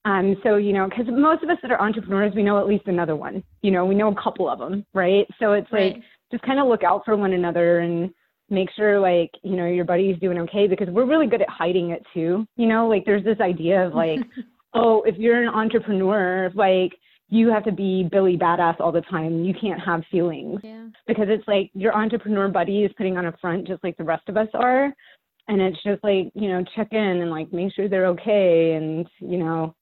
B: Um, so, you know, because most of us that are entrepreneurs, we know at least another one. You know, we know a couple of them, right? So it's right. like just kind of look out for one another and make sure, like, you know, your buddy's doing okay because we're really good at hiding it too. You know, like there's this idea of like, oh, if you're an entrepreneur, like, you have to be Billy Badass all the time. You can't have feelings
A: yeah.
B: because it's like your entrepreneur buddy is putting on a front just like the rest of us are and it's just like you know check in and like make sure they're okay and you know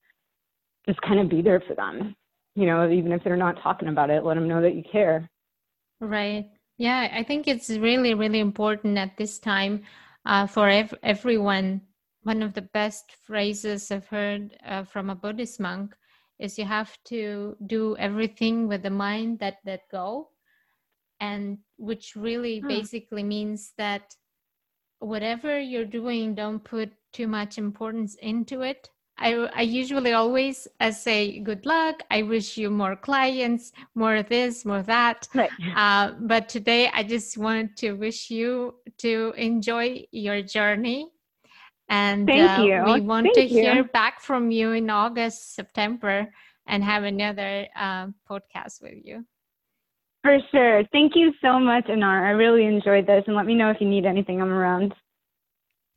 B: just kind of be there for them you know even if they're not talking about it let them know that you care
A: right yeah i think it's really really important at this time uh, for ev- everyone one of the best phrases i've heard uh, from a buddhist monk is you have to do everything with the mind that let go and which really hmm. basically means that whatever you're doing don't put too much importance into it. I, I usually always uh, say good luck. I wish you more clients, more of this, more that.
B: Right.
A: Uh, but today I just wanted to wish you to enjoy your journey. And
B: Thank
A: uh,
B: you.
A: we want
B: Thank
A: to
B: you.
A: hear back from you in August, September, and have another uh, podcast with you.
B: For sure. Thank you so much, Anar. I really enjoyed this. And let me know if you need anything. I'm around.